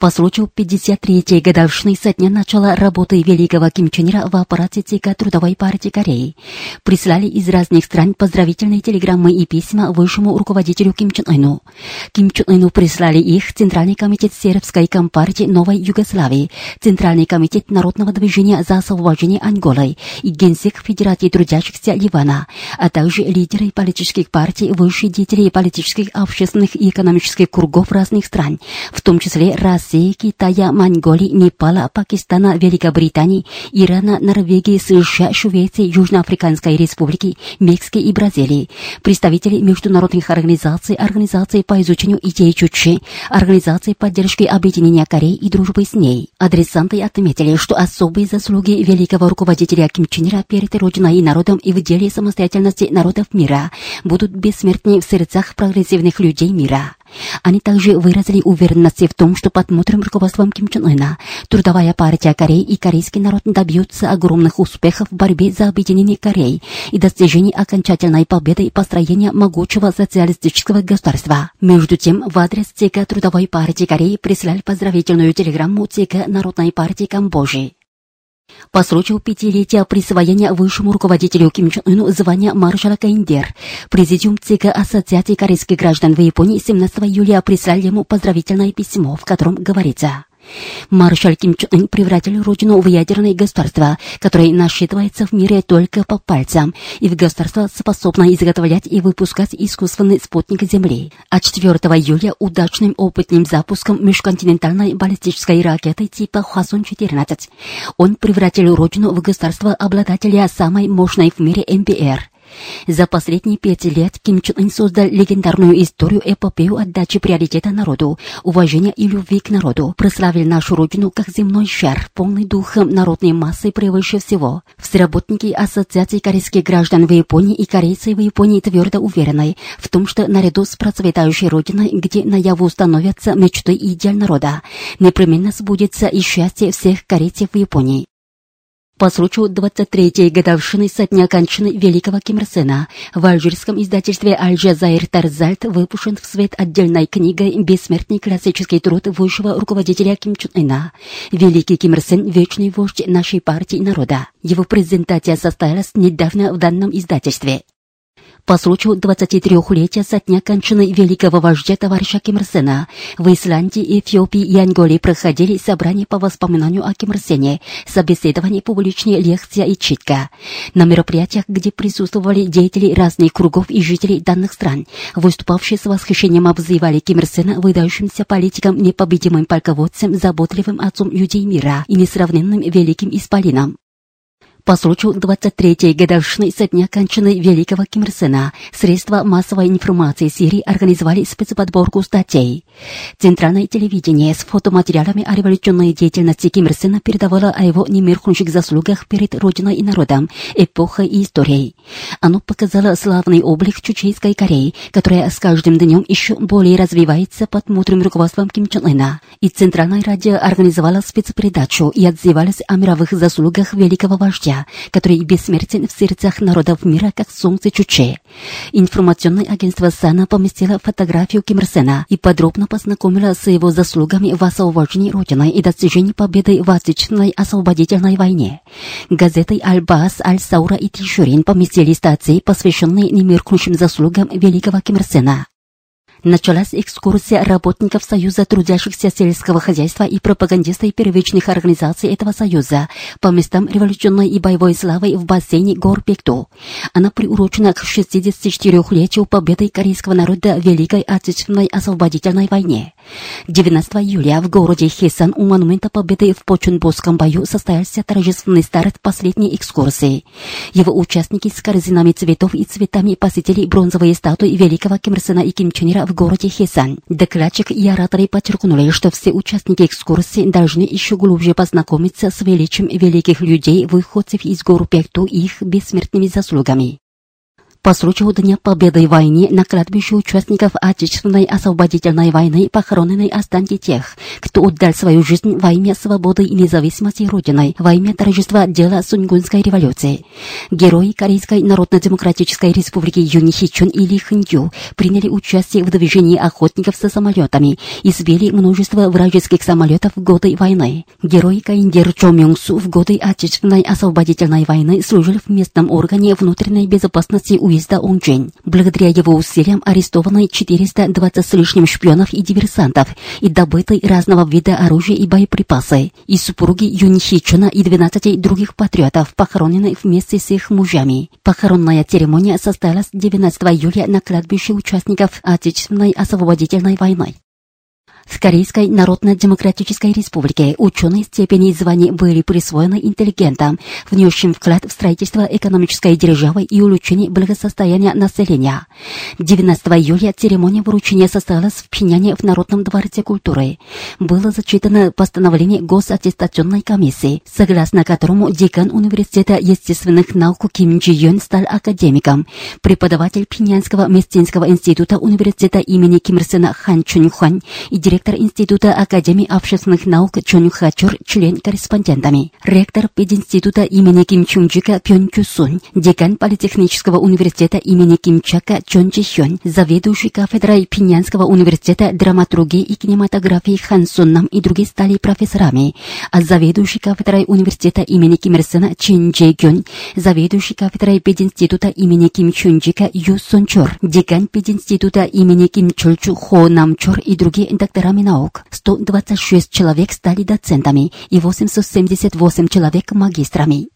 По случаю 53-й годовщины со дня начала работы великого Ким Чен Ира в аппарате ЦК Трудовой партии Кореи прислали из разных стран поздравительные телеграммы и письма высшему руководителю Ким Чен Ыну. Ким Чен Ыну прислали их Центральный комитет Сербской компартии Новой Югославии, Центральный комитет Народного движения за освобождение Анголы и Генсек Федерации трудящихся Ливана, а также лидеры политических партий, высшие деятели политических, общественных и экономических кругов разных стран, в том числе России, России, Китая, Монголии, Непала, Пакистана, Великобритании, Ирана, Норвегии, США, Швеции, Южноафриканской Республики, Мексики и Бразилии, представители международных организаций, организаций по изучению идей Чучи, организаций поддержки объединения Кореи и дружбы с ней. Адресанты отметили, что особые заслуги великого руководителя Ким Чен Ира перед Родиной и народом и в деле самостоятельности народов мира будут бессмертны в сердцах прогрессивных людей мира. Они также выразили уверенность в том, что под мудрым руководством Ким Чен Ына Трудовая партия Кореи и корейский народ добьются огромных успехов в борьбе за объединение Кореи и достижение окончательной победы и построения могучего социалистического государства. Между тем, в адрес ЦК Трудовой партии Кореи прислали поздравительную телеграмму ЦК Народной партии Камбоджи. По случаю пятилетия присвоения высшему руководителю Ким Чен Ыну звания маршала Каиндер, президиум ЦК Ассоциации корейских граждан в Японии 17 июля прислали ему поздравительное письмо, в котором говорится Маршал Ким Чен Ын превратил родину в ядерное государство, которое насчитывается в мире только по пальцам, и в государство способно изготовлять и выпускать искусственный спутник Земли. А 4 июля удачным опытным запуском межконтинентальной баллистической ракеты типа Хвасон-14 он превратил родину в государство обладателя самой мощной в мире МБР. За последние пять лет Ким Чен Ын создал легендарную историю эпопею отдачи приоритета народу, уважения и любви к народу, прославил нашу родину как земной шар, полный духом народной массы превыше всего. Все работники Ассоциации корейских граждан в Японии и корейцы в Японии твердо уверены в том, что наряду с процветающей родиной, где наяву становятся мечты и идеал народа, непременно сбудется и счастье всех корейцев в Японии по случаю 23-й годовщины со дня кончины великого Ким Ир Сена в алжирском издательстве «Аль-Джазайр Тарзальт» выпущен в свет отдельной книгой «Бессмертный классический труд высшего руководителя Ким Чун Ына». Великий Ким Ир Сен – вечный вождь нашей партии народа. Его презентация состоялась недавно в данном издательстве по случаю 23-летия со дня кончины великого вождя товарища Ким в Исландии, Эфиопии и Анголе проходили собрания по воспоминанию о Ким Ир Сене, собеседования, публичные лекции и читка. На мероприятиях, где присутствовали деятели разных кругов и жители данных стран, выступавшие с восхищением обзывали Ким выдающимся политиком, непобедимым полководцем, заботливым отцом людей мира и несравненным великим исполином. По случаю 23-й годовщины со дня кончины великого Ким Ир Сена средства массовой информации Сирии организовали спецподборку статей. Центральное телевидение с фотоматериалами о революционной деятельности Ким Ир Сена передавало о его немеркнущих заслугах перед Родиной и народом, эпохой и историей. Оно показало славный облик Чучейской Кореи, которая с каждым днем еще более развивается под мудрым руководством Ким Чен Ына. И Центральное радио организовало спецпередачу и отзывалось о мировых заслугах великого вождя который бессмертен в сердцах народов мира, как солнце Чуче. Информационное агентство САНА поместило фотографию Ким Ир Сена и подробно познакомило с его заслугами в освобождении Родины и достижении победы в Отечественной освободительной войне. Газеты «Аль-Бас», «Аль-Саура» и «Тишурин» поместили статьи, посвященные немеркнущим заслугам великого Ким Ир Сена началась экскурсия работников Союза трудящихся сельского хозяйства и пропагандистов первичных организаций этого союза по местам революционной и боевой славы в бассейне гор Пекту. Она приурочена к 64-летию победы корейского народа в Великой Отечественной освободительной войне. 19 июля в городе Хесан у монумента победы в Почунбосском бою состоялся торжественный старт последней экскурсии. Его участники с корзинами цветов и цветами посетили бронзовые статуи великого Ким Ир Сена и Ким Чен Ира в городе Хесан. Докладчик и ораторы подчеркнули, что все участники экскурсии должны еще глубже познакомиться с величием великих людей, выходцев из гор Пехту и их бессмертными заслугами. По случаю Дня Победы в войне на кладбище участников Отечественной освободительной войны похоронены останки тех, кто отдал свою жизнь во имя свободы и независимости Родины, во имя торжества дела Сунгунской революции. Герои Корейской Народно-Демократической Республики Юни Хичун и Ли Хэнью приняли участие в движении охотников со самолетами и сбили множество вражеских самолетов в годы войны. Герой Каиндер Чо Мюнгсу в годы Отечественной освободительной войны служил в местном органе внутренней безопасности уезда Ончжэнь. Благодаря его усилиям арестованы 420 с лишним шпионов и диверсантов и добыты разного вида оружия и боеприпасы. И супруги Юни Хичуна и 12 других патриотов похоронены вместе с их мужьями. Похоронная церемония состоялась 19 июля на кладбище участников Отечественной освободительной войны. В Корейской Народно-Демократической Республике ученые степени и звания были присвоены интеллигентам, внесшим вклад в строительство экономической державы и улучшение благосостояния населения. 19 июля церемония вручения состоялась в Пхеняне в Народном дворце культуры. Было зачитано постановление Госаттестационной комиссии, согласно которому декан Университета естественных наук Ким Джи Йон стал академиком, преподаватель Пхенянского Местинского института университета имени Ким Ир Хан Чунь Хуань и директор Института Академии общественных наук Чон Хачур, член-корреспондентами, ректор пединститута имени Ким Чунджика Пьон Кюсун, декан Политехнического университета имени Ким Чака Чон Чищон, заведующий кафедрой Пинянского университета драматургии и кинематографии Хан Суннам и другие стали профессорами, а заведующий кафедрой университета имени Ким Ир Сена Чин Джей Гюн, заведующий кафедрой пединститута имени Ким Чунджика Ю Сон Чор, декан пединститута имени Ким Чульчу Хо Нам Чор и другие докторами наук. 126 человек стали доцентами и 878 человек магистрами.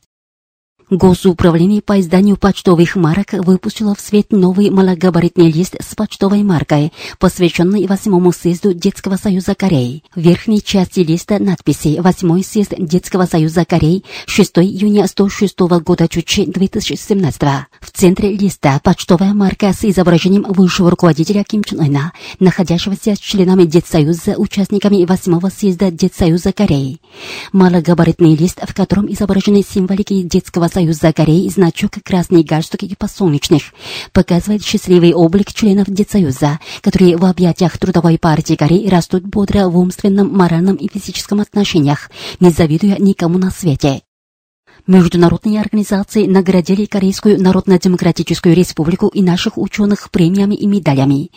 Госуправление по изданию почтовых марок выпустило в свет новый малогабаритный лист с почтовой маркой, посвященный восьмому съезду Детского союза Кореи. В верхней части листа надписи «Восьмой съезд Детского союза Кореи 6 июня 106 года Чучи 2017». В центре листа почтовая марка с изображением высшего руководителя Ким Чен Ына, находящегося с членами Детсоюза, участниками восьмого съезда Детсоюза Кореи. Малогабаритный лист, в котором изображены символики Детского Союза Кореи значок красный галстук и подсолнечных показывает счастливый облик членов Детсоюза, которые в объятиях Трудовой партии Кореи растут бодро в умственном, моральном и физическом отношениях, не завидуя никому на свете. Международные организации наградили Корейскую Народно-Демократическую Республику и наших ученых премиями и медалями.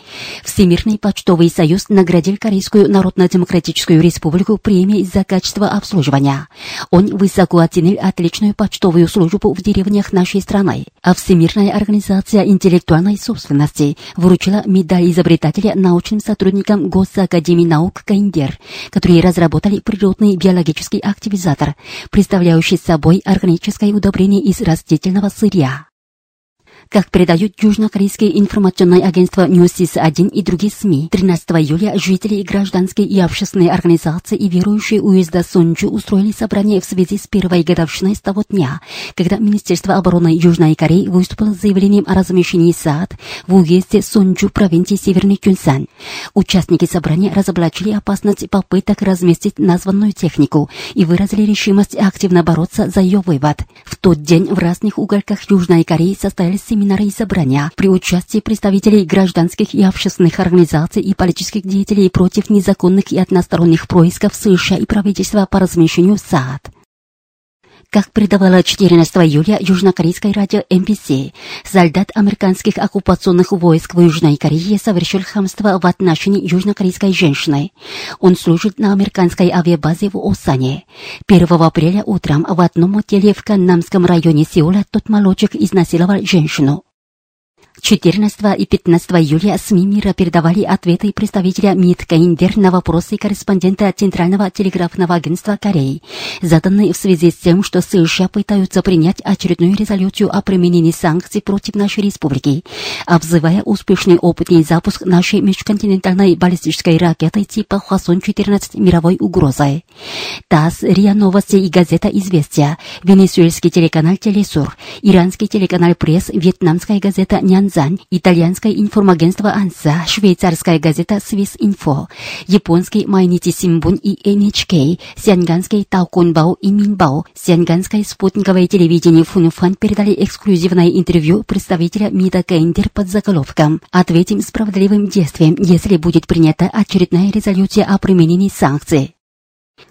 Всемирный почтовый союз наградил Корейскую Народно-Демократическую Республику премией за качество обслуживания. Он высоко оценил отличную почтовую службу в деревнях нашей страны. А Всемирная организация интеллектуальной собственности вручила медаль изобретателя научным сотрудникам Госакадемии наук Каиндер, которые разработали природный биологический активизатор, представляющий собой органическое удобрение из растительного сырья. Как передают южнокорейские информационные агентства Ньюсис-1 и другие СМИ, 13 июля жители и гражданские и общественные организации и верующие уезда Сонджу устроили собрание в связи с первой годовщиной с того дня, когда Министерство обороны Южной Кореи выступило с заявлением о размещении САД в уезде Сонджу провинции Северный Кюнсан. Участники собрания разоблачили опасность попыток разместить названную технику и выразили решимость активно бороться за ее вывод. В тот день в разных уголках Южной Кореи состоялись семинары и собрания при участии представителей гражданских и общественных организаций и политических деятелей против незаконных и односторонних происков США и правительства по размещению САД. Как передавала 14 июля южнокорейское радио MBC, солдат американских оккупационных войск в Южной Корее совершил хамство в отношении южнокорейской женщины. Он служит на американской авиабазе в Осане. 1 апреля утром в одном отеле в Каннамском районе Сеула тот молочек изнасиловал женщину. 14 и 15 июля СМИ мира передавали ответы представителя МИД Каиндер на вопросы корреспондента Центрального телеграфного агентства Кореи, заданные в связи с тем, что США пытаются принять очередную резолюцию о применении санкций против нашей республики, обзывая успешный опытный запуск нашей межконтинентальной баллистической ракеты типа Хвасон-14 мировой угрозой. ТАСС, РИА Новости и газета «Известия», венесуэльский телеканал «Телесур», иранский телеканал «Пресс», вьетнамская газета «Нян Танзань, итальянское информагентство «Анса», швейцарская газета «Свис Инфо», японский «Майнити Симбун» и «НХК», сианганский «Таокунбао» и «Минбао», сианганское спутниковое телевидение «Фунфан» передали эксклюзивное интервью представителя МИДа Кендер под заголовком «Ответим справедливым действием, если будет принята очередная резолюция о применении санкций».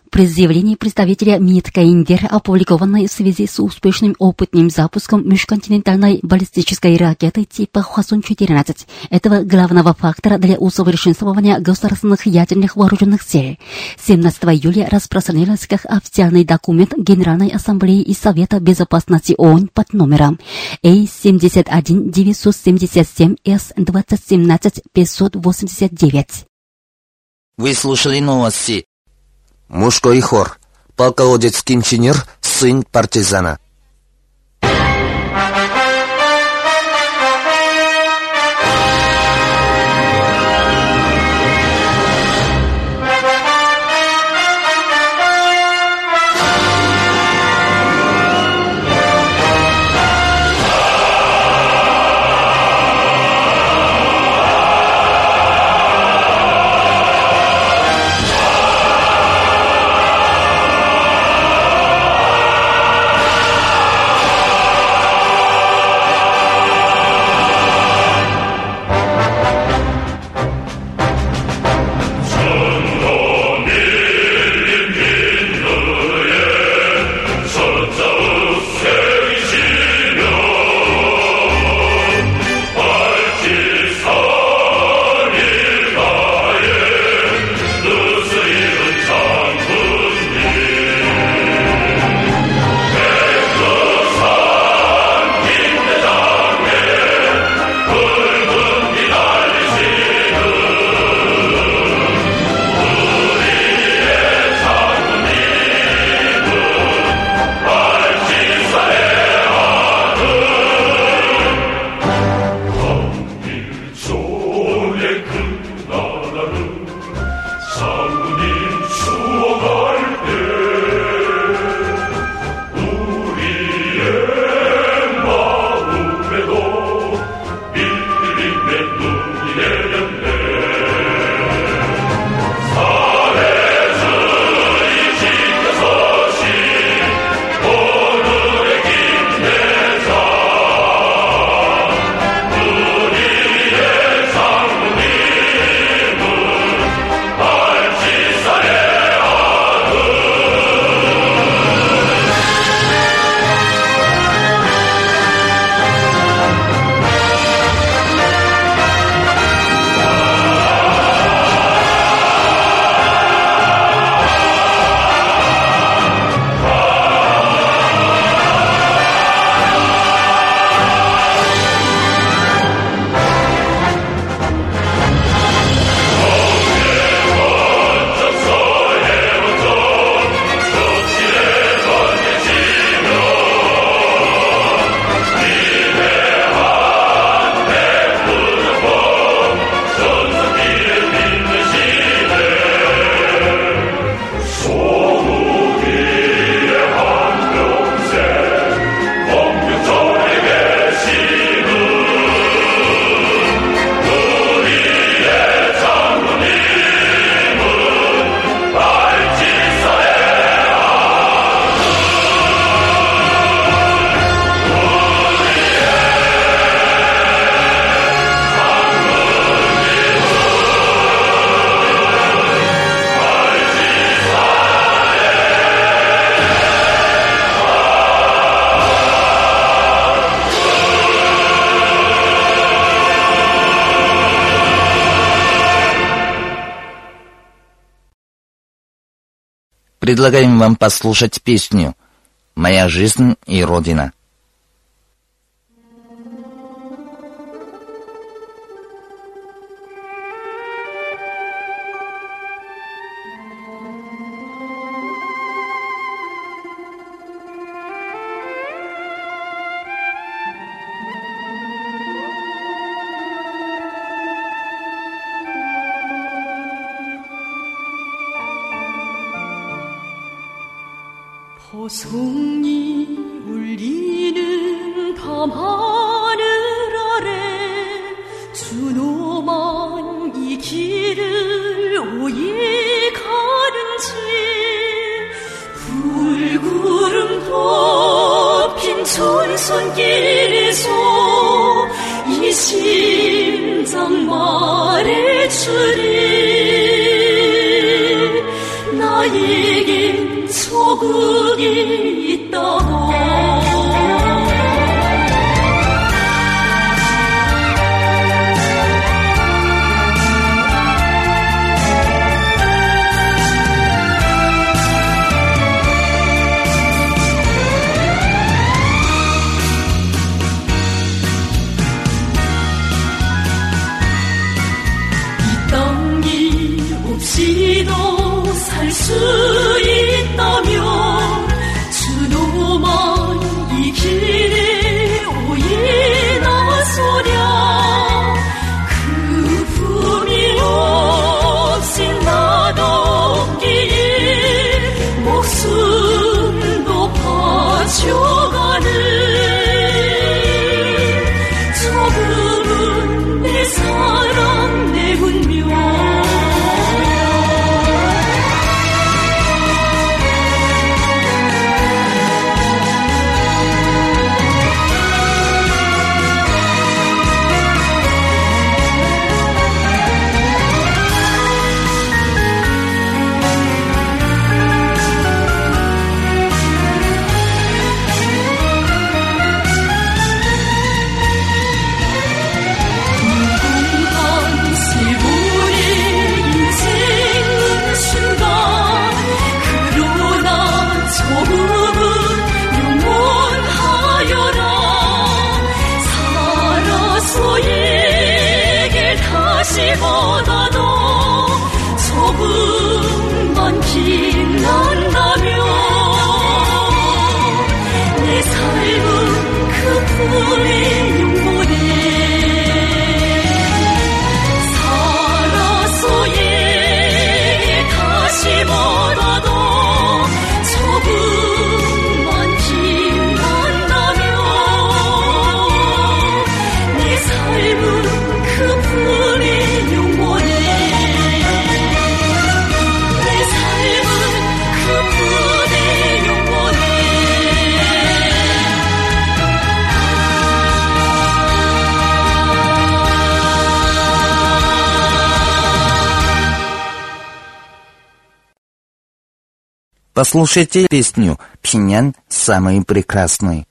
При заявлении представителя МИД Каиндер, опубликованной в связи с успешным опытным запуском межконтинентальной баллистической ракеты типа Хвасон-14, этого главного фактора для усовершенствования государственных ядерных вооруженных сил, 17 июля распространилась как официальный документ Генеральной Ассамблеи и Совета Безопасности ООН под номером A71977S2017-589. Вы слушали новости Мужской хор. Полководец Кинчинер, сын партизана. Предлагаем вам послушать песню «Моя жизнь и Родина». 주님 나에게 소국이 있다고. Послушайте песню «Пхеньян самый прекрасный».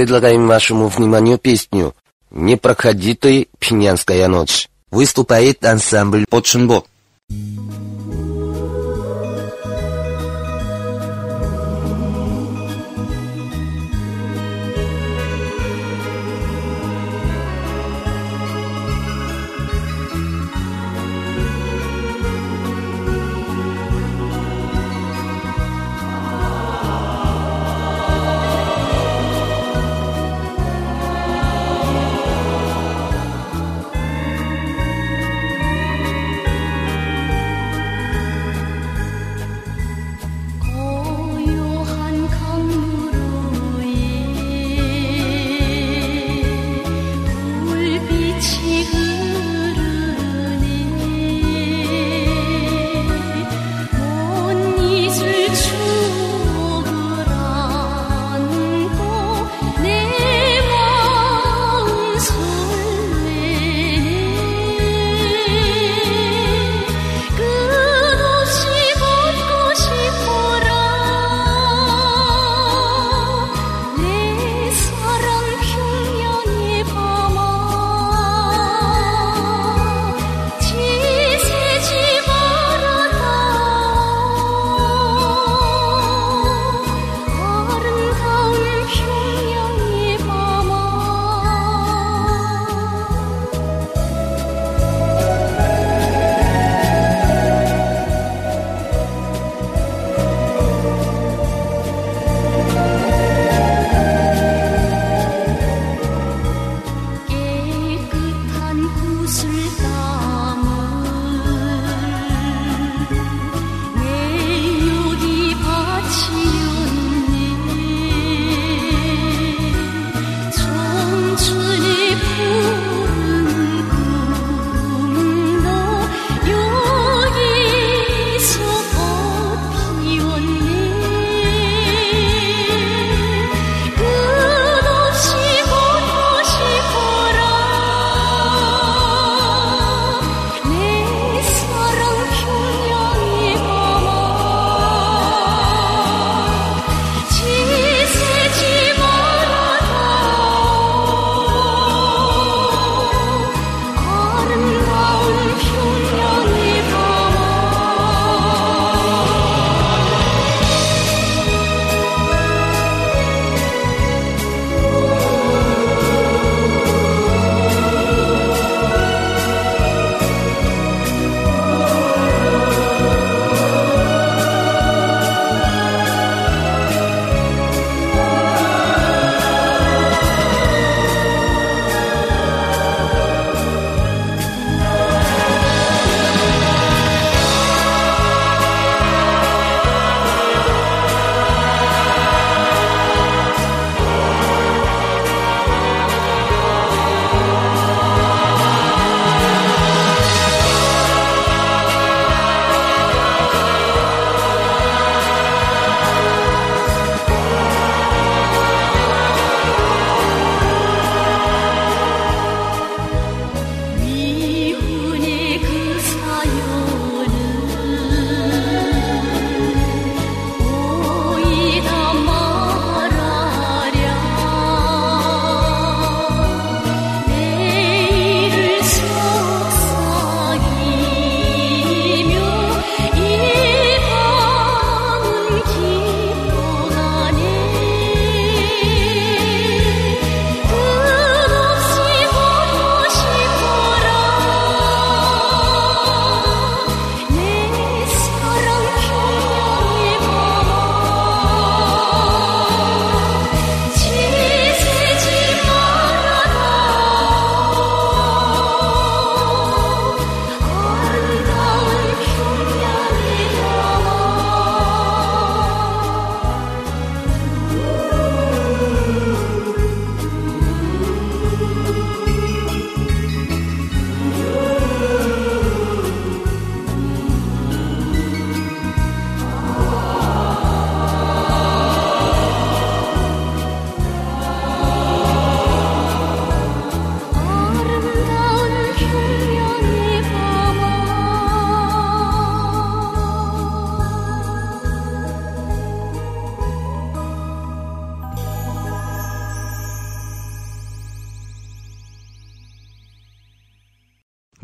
предлагаем вашему вниманию песню «Не проходи ты, пенянская ночь». Выступает ансамбль «Подшинбок».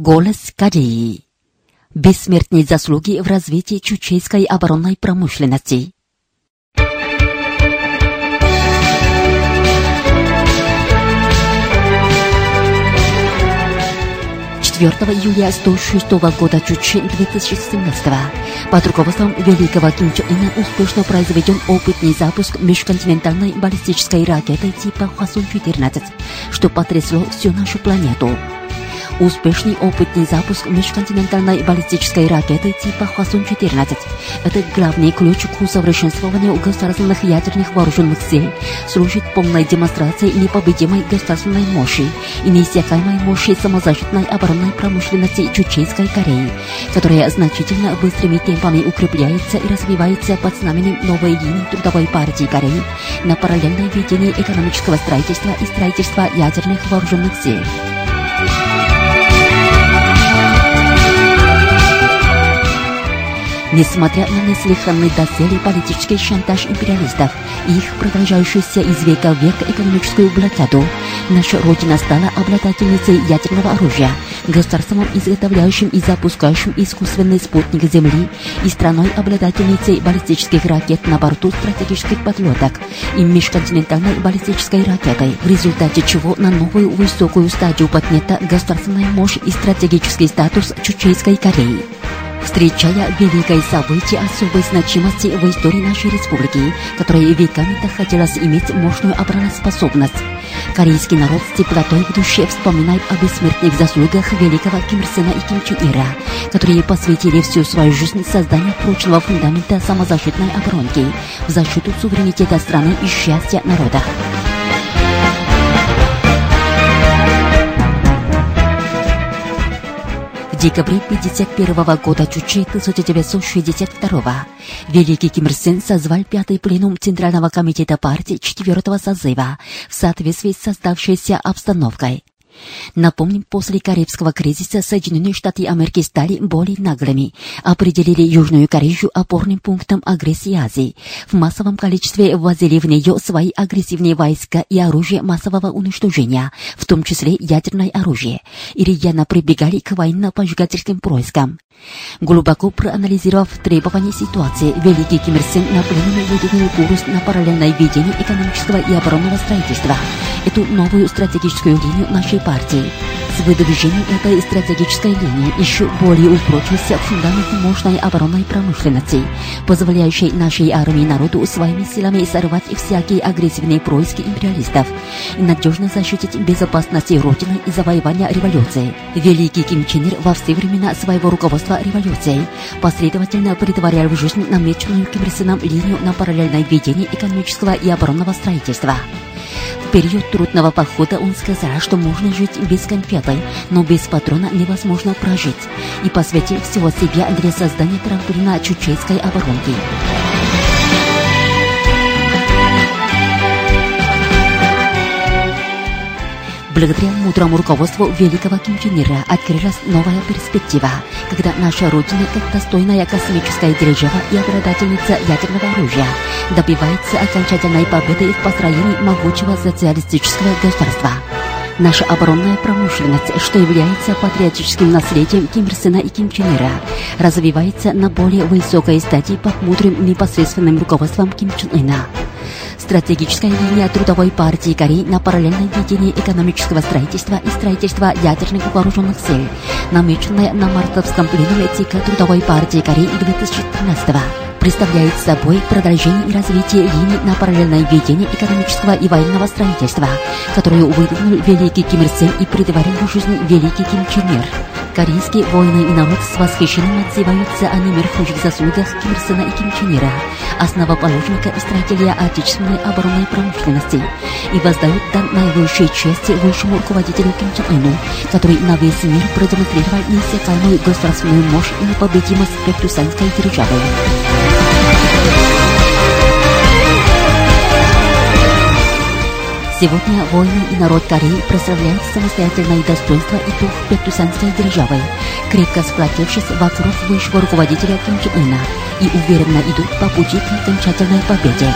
Голос Кореи. Бессмертные заслуги в развитии чучейской оборонной промышленности. 4 июля 106 года Чучи 2017 под руководством великого Ким Чен Ына успешно произведен опытный запуск межконтинентальной баллистической ракеты типа Хвасон-14, что потрясло всю нашу планету. Успешный опытный запуск межконтинентальной баллистической ракеты типа Хвасон-14 – это главный ключ к усовершенствованию государственных ядерных вооруженных сил, служит полной демонстрацией непобедимой государственной мощи и неиссякаемой мощи самозащитной оборонной промышленности Чучейской Кореи, которая значительно быстрыми темпами укрепляется и развивается под знаменем новой линии Трудовой партии Кореи на параллельное ведение экономического строительства и строительства ядерных вооруженных сил. Несмотря на неслыханный доселе политический шантаж империалистов и их продолжающуюся из века в век экономическую блокаду, наша Родина стала обладательницей ядерного оружия, государством, изготовляющим и запускающим искусственный спутник Земли и страной-обладательницей баллистических ракет на борту стратегических подлеток и межконтинентальной баллистической ракетой, в результате чего на новую высокую стадию поднята государственная мощь и стратегический статус Чучейской Кореи встречая великое событие особой значимости в истории нашей республики, которое веками хотелось иметь мощную обороноспособность. Корейский народ с теплотой в душе вспоминает о бессмертных заслугах великого Ким Ир Сена и Ким Чен Ира, которые посвятили всю свою жизнь созданию прочного фундамента самозащитной оборонки в защиту суверенитета страны и счастья народа. В декабре 1951 года Чучи 1962 Великий Ким Ир Сен созвал пятый пленум Центрального комитета партии четвертого созыва в соответствии с создавшейся обстановкой. Напомним, после Карибского кризиса Соединенные Штаты Америки стали более наглыми, определили Южную Корею опорным пунктом агрессии Азии, в массовом количестве ввозили в нее свои агрессивные войска и оружие массового уничтожения, в том числе ядерное оружие, и рьяно прибегали к военно-поджигательским проискам. Глубоко проанализировав требования ситуации, Великий Ким Ир Сен на выдвинул курс на параллельное ведение экономического и оборонного строительства, эту новую стратегическую линию нашей партии. С выдвижением этой стратегической линии еще более упрочился фундамент мощной оборонной промышленности, позволяющей нашей армии и народу своими силами сорвать всякие агрессивные происки империалистов и надежно защитить безопасность Родины и завоевания революции. Великий Ким Чен Ир во все времена своего руководства революцией последовательно притворял в жизнь намеченную Ким Ир линию на параллельное ведение экономического и оборонного строительства. В период трудного похода он сказал, что можно жить без конфеты, но без патрона невозможно прожить, и посвятил всего себя для создания трамплина чучейской оборонки. Благодаря мудрому руководству великого Ким Чен Ира открылась новая перспектива, когда наша Родина, как достойная космическая держава и обладательница ядерного оружия, добивается окончательной победы в построении могучего социалистического государства. Наша оборонная промышленность, что является патриотическим наследием Ким Ир Сена и Ким Чен Ира, развивается на более высокой стадии под мудрым непосредственным руководством Ким Чен Ына. Стратегическая линия Трудовой партии Кореи на параллельное ведение экономического строительства и строительства ядерных вооруженных сил, намеченная на мартовском пленуме ЦИКа Трудовой партии Кореи 2013 представляет собой продолжение и развитие линий на параллельное ведение экономического и военного строительства, которую выдвинул великий Ким Ир Сен и предварил жизнь великий Ким Чен Ир. Корейские воины и народ с восхищением отзываются о немеркнущих заслугах Ким Ир Сена и Ким Чен Ира, основоположника и строителя отечественной оборонной промышленности, и воздают дан наивысшей чести высшему руководителю Ким Чен Ыну, который на весь мир продемонстрировал неиссякаемую государственную мощь и непобедимость Пектусанской державы. Сегодня воины и народ Кореи прославляют самостоятельное достоинство и дух Пектусанской державы, крепко сплотившись вокруг высшего руководителя Ким Чен Ына и уверенно идут по пути к окончательной победе.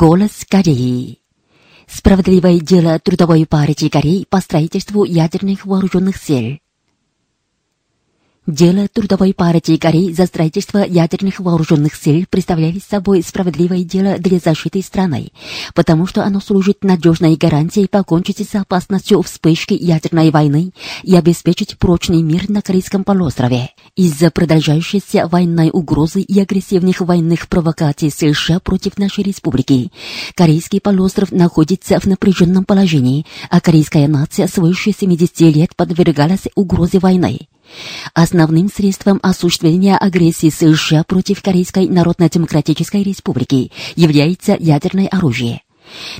Голос Кореи. Справедливое дело Трудовой партии Кореи по строительству ядерных вооруженных сил. Дело Трудовой партии Кореи за строительство ядерных вооруженных сил представляет собой справедливое дело для защиты страны, потому что оно служит надежной гарантией покончить с опасностью вспышки ядерной войны и обеспечить прочный мир на Корейском полуострове. Из-за продолжающейся военной угрозы и агрессивных военных провокаций США против нашей республики, Корейский полуостров находится в напряженном положении, а корейская нация свыше 70 лет подвергалась угрозе войны. Основным средством осуществления агрессии США против Корейской Народно-Демократической Республики является ядерное оружие.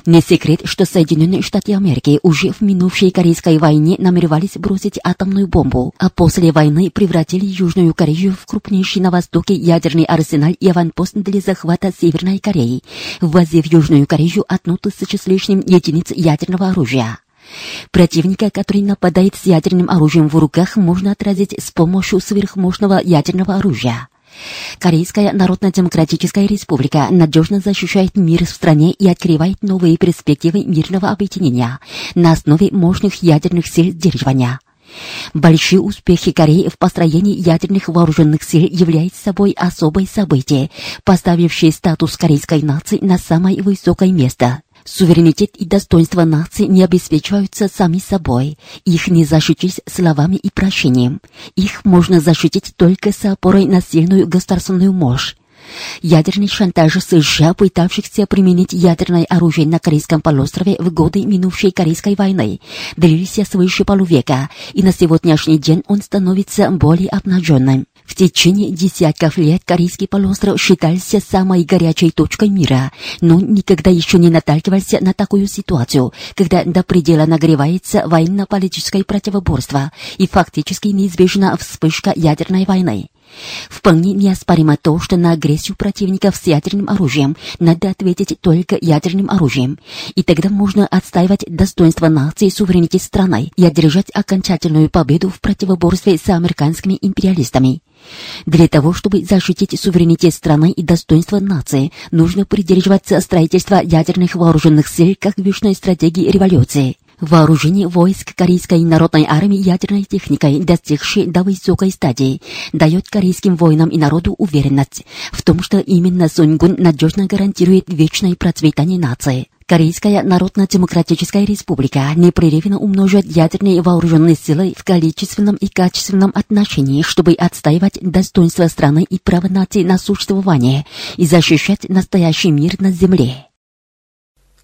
Не секрет, что Соединенные Штаты Америки уже в минувшей Корейской войне намеревались бросить атомную бомбу, а после войны превратили Южную Корею в крупнейший на Востоке ядерный арсенал и аванпост для захвата Северной Кореи, ввозив Южную Корею одну тысячу с лишним единиц ядерного оружия. Противника, который нападает с ядерным оружием в руках, можно отразить с помощью сверхмощного ядерного оружия. Корейская Народно-Демократическая Республика надежно защищает мир в стране и открывает новые перспективы мирного объединения на основе мощных ядерных сил сдерживания. Большие успехи Кореи в построении ядерных вооруженных сил являются собой особое событие, поставившее статус корейской нации на самое высокое место. Суверенитет и достоинство нации не обеспечиваются сами собой. Их не защитить словами и прощением. Их можно защитить только с опорой на сильную государственную мощь. Ядерный шантаж США, пытавшихся применить ядерное оружие на Корейском полуострове в годы минувшей Корейской войны, длился свыше полувека, и на сегодняшний день он становится более обнаженным. В течение десятков лет Корейский полуостров считался самой горячей точкой мира, но никогда еще не наталкивался на такую ситуацию, когда до предела нагревается военно-политическое противоборство и фактически неизбежна вспышка ядерной войны. Вполне неоспоримо то, что на агрессию противников с ядерным оружием надо ответить только ядерным оружием, и тогда можно отстаивать достоинство нации и суверенитет страны и одержать окончательную победу в противоборстве с американскими империалистами. Для того, чтобы защитить суверенитет страны и достоинство нации, нужно придерживаться строительства ядерных вооруженных сил как вечной стратегии революции. Вооружение войск Корейской народной армии ядерной техникой, достигшей до высокой стадии, дает корейским воинам и народу уверенность в том, что именно Сунгун надежно гарантирует вечное процветание нации. Корейская Народно-Демократическая Республика непрерывно умножает ядерные вооруженные силы в количественном и качественном отношении, чтобы отстаивать достоинство страны и право нации на существование и защищать настоящий мир на земле.